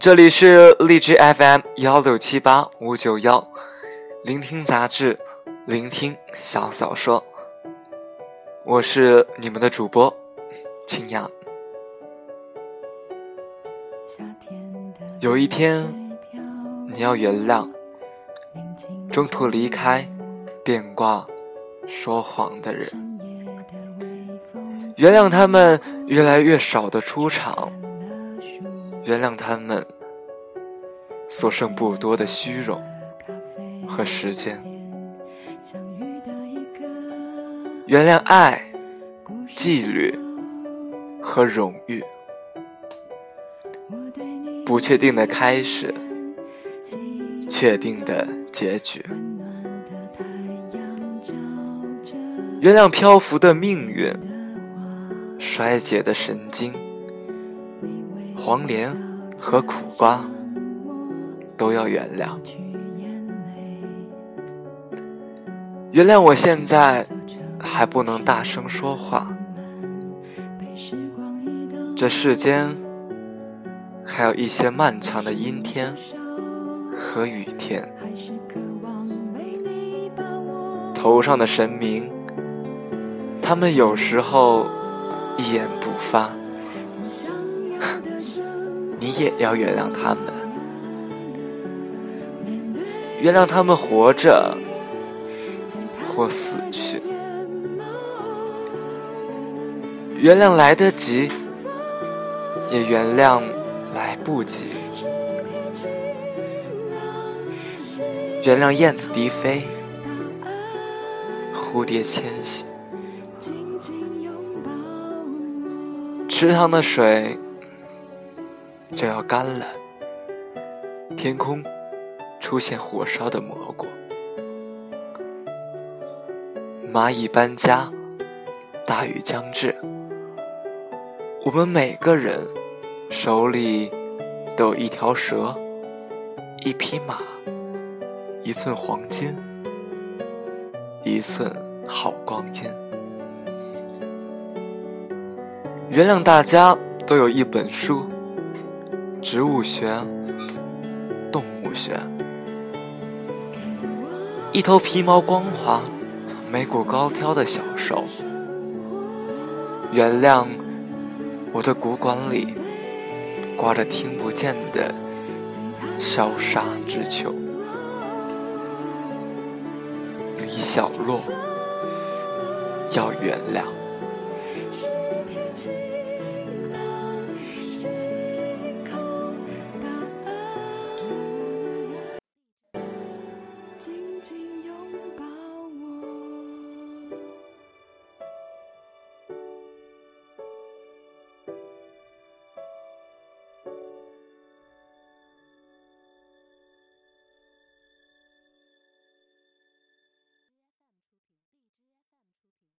这里是荔枝 FM 幺六七八五九幺，聆听杂志，聆听小小说。我是你们的主播青阳。有一天，你要原谅中途离开、变卦、说谎的人，原谅他们越来越少的出场。原谅他们所剩不多的虚荣和时间，原谅爱、纪律和荣誉，不确定的开始，确定的结局。原谅漂浮的命运，衰竭的神经。黄连和苦瓜都要原谅，原谅我现在还不能大声说话。这世间还有一些漫长的阴天和雨天，头上的神明，他们有时候一言不发。你也要原谅他们，原谅他们活着或死去，原谅来得及，也原谅来不及，原谅燕子低飞，蝴蝶迁徙，池塘的水。就要干了，天空出现火烧的蘑菇，蚂蚁搬家，大雨将至，我们每个人手里都有一条蛇，一匹马，一寸黄金，一寸好光阴。原谅大家都有一本书。植物学、动物学，一头皮毛光滑、眉骨高挑的小兽，原谅我的骨管里挂着听不见的萧杀之秋。李小洛要原谅。